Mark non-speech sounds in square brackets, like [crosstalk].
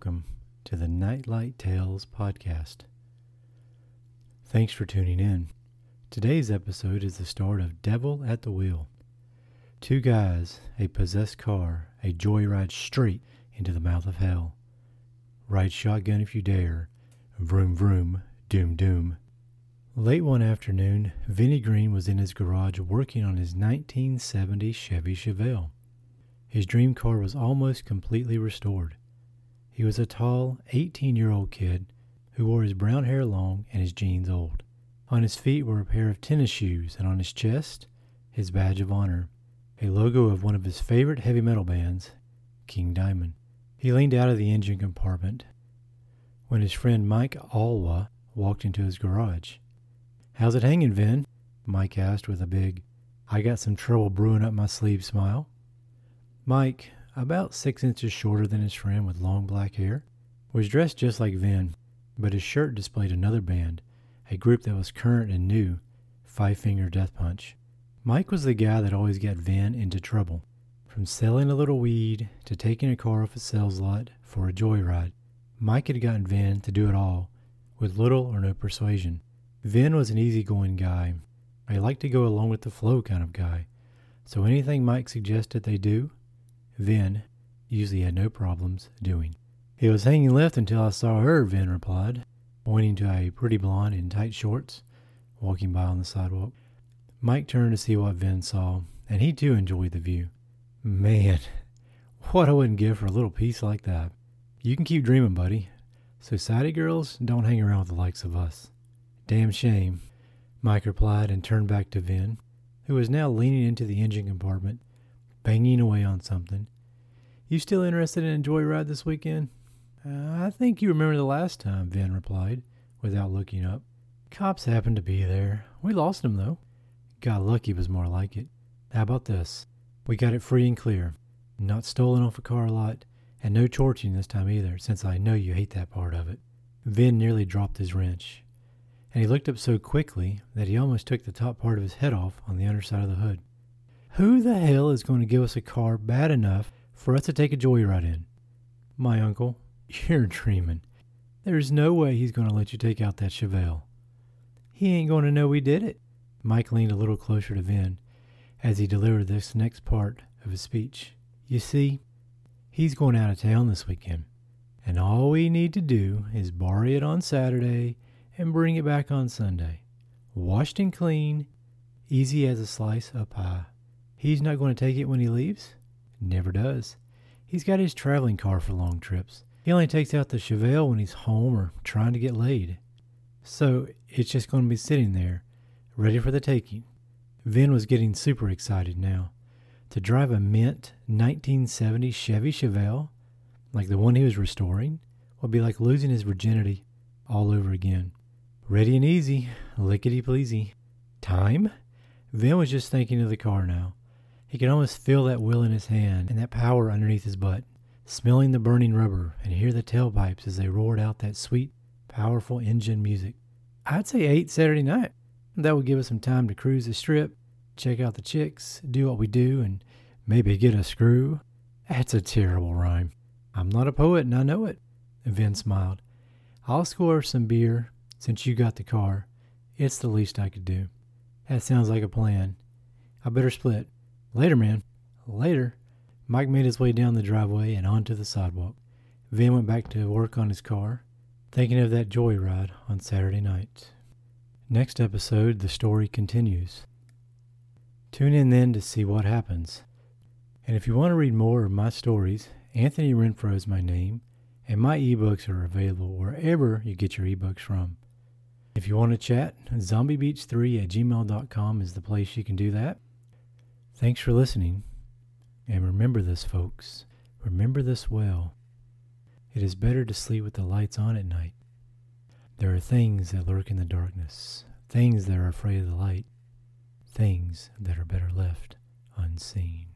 welcome to the Nightlight Tales podcast. Thanks for tuning in. Today's episode is the start of Devil at the Wheel. Two guys, a possessed car, a joyride straight into the mouth of hell. Ride shotgun if you dare. Vroom vroom, doom doom. Late one afternoon, Vinnie Green was in his garage working on his 1970 Chevy Chevelle. His dream car was almost completely restored. He was a tall, 18 year old kid who wore his brown hair long and his jeans old. On his feet were a pair of tennis shoes, and on his chest, his badge of honor, a logo of one of his favorite heavy metal bands, King Diamond. He leaned out of the engine compartment when his friend Mike Alwa walked into his garage. How's it hanging, Vin? Mike asked with a big, I got some trouble brewing up my sleeve smile. Mike, about six inches shorter than his friend with long black hair, was dressed just like Vin, but his shirt displayed another band, a group that was current and new, Five Finger Death Punch. Mike was the guy that always got Vin into trouble, from selling a little weed to taking a car off a sales lot for a joyride. Mike had gotten Vin to do it all, with little or no persuasion. Vin was an easygoing guy, a like to go along with the flow kind of guy, so anything Mike suggested they do, Vin usually had no problems doing. He was hanging left until I saw her, Vin replied, pointing to a pretty blonde in tight shorts walking by on the sidewalk. Mike turned to see what Vin saw, and he too enjoyed the view. Man, [laughs] what I wouldn't give for a little piece like that. You can keep dreaming, buddy. Society girls don't hang around with the likes of us. Damn shame, Mike replied and turned back to Vin, who was now leaning into the engine compartment banging away on something. You still interested in a joyride this weekend? Uh, I think you remember the last time, Van replied, without looking up. Cops happened to be there. We lost them, though. Got lucky was more like it. How about this? We got it free and clear. Not stolen off a car lot, and no torching this time either, since I know you hate that part of it. Vin nearly dropped his wrench, and he looked up so quickly that he almost took the top part of his head off on the underside of the hood. Who the hell is going to give us a car bad enough for us to take a joyride in? My uncle. [laughs] You're dreaming. There's no way he's going to let you take out that Chevelle. He ain't going to know we did it. Mike leaned a little closer to Vin as he delivered this next part of his speech. You see, he's going out of town this weekend, and all we need to do is borrow it on Saturday and bring it back on Sunday. Washed and clean, easy as a slice of pie. He's not going to take it when he leaves? Never does. He's got his traveling car for long trips. He only takes out the Chevelle when he's home or trying to get laid. So it's just going to be sitting there, ready for the taking. Vin was getting super excited now. To drive a mint 1970 Chevy Chevelle, like the one he was restoring, would be like losing his virginity all over again. Ready and easy, lickety pleasy. Time? Vin was just thinking of the car now. He could almost feel that will in his hand and that power underneath his butt, smelling the burning rubber and hear the tailpipes as they roared out that sweet, powerful engine music. I'd say 8 Saturday night. That would give us some time to cruise the strip, check out the chicks, do what we do, and maybe get a screw. That's a terrible rhyme. I'm not a poet and I know it. Vin smiled. I'll score some beer since you got the car. It's the least I could do. That sounds like a plan. I better split. Later, man. Later. Mike made his way down the driveway and onto the sidewalk. Vin went back to work on his car, thinking of that joyride on Saturday night. Next episode, the story continues. Tune in then to see what happens. And if you want to read more of my stories, Anthony Renfro is my name, and my ebooks are available wherever you get your ebooks from. If you want to chat, zombiebeach3 at gmail.com is the place you can do that. Thanks for listening. And remember this, folks. Remember this well. It is better to sleep with the lights on at night. There are things that lurk in the darkness, things that are afraid of the light, things that are better left unseen.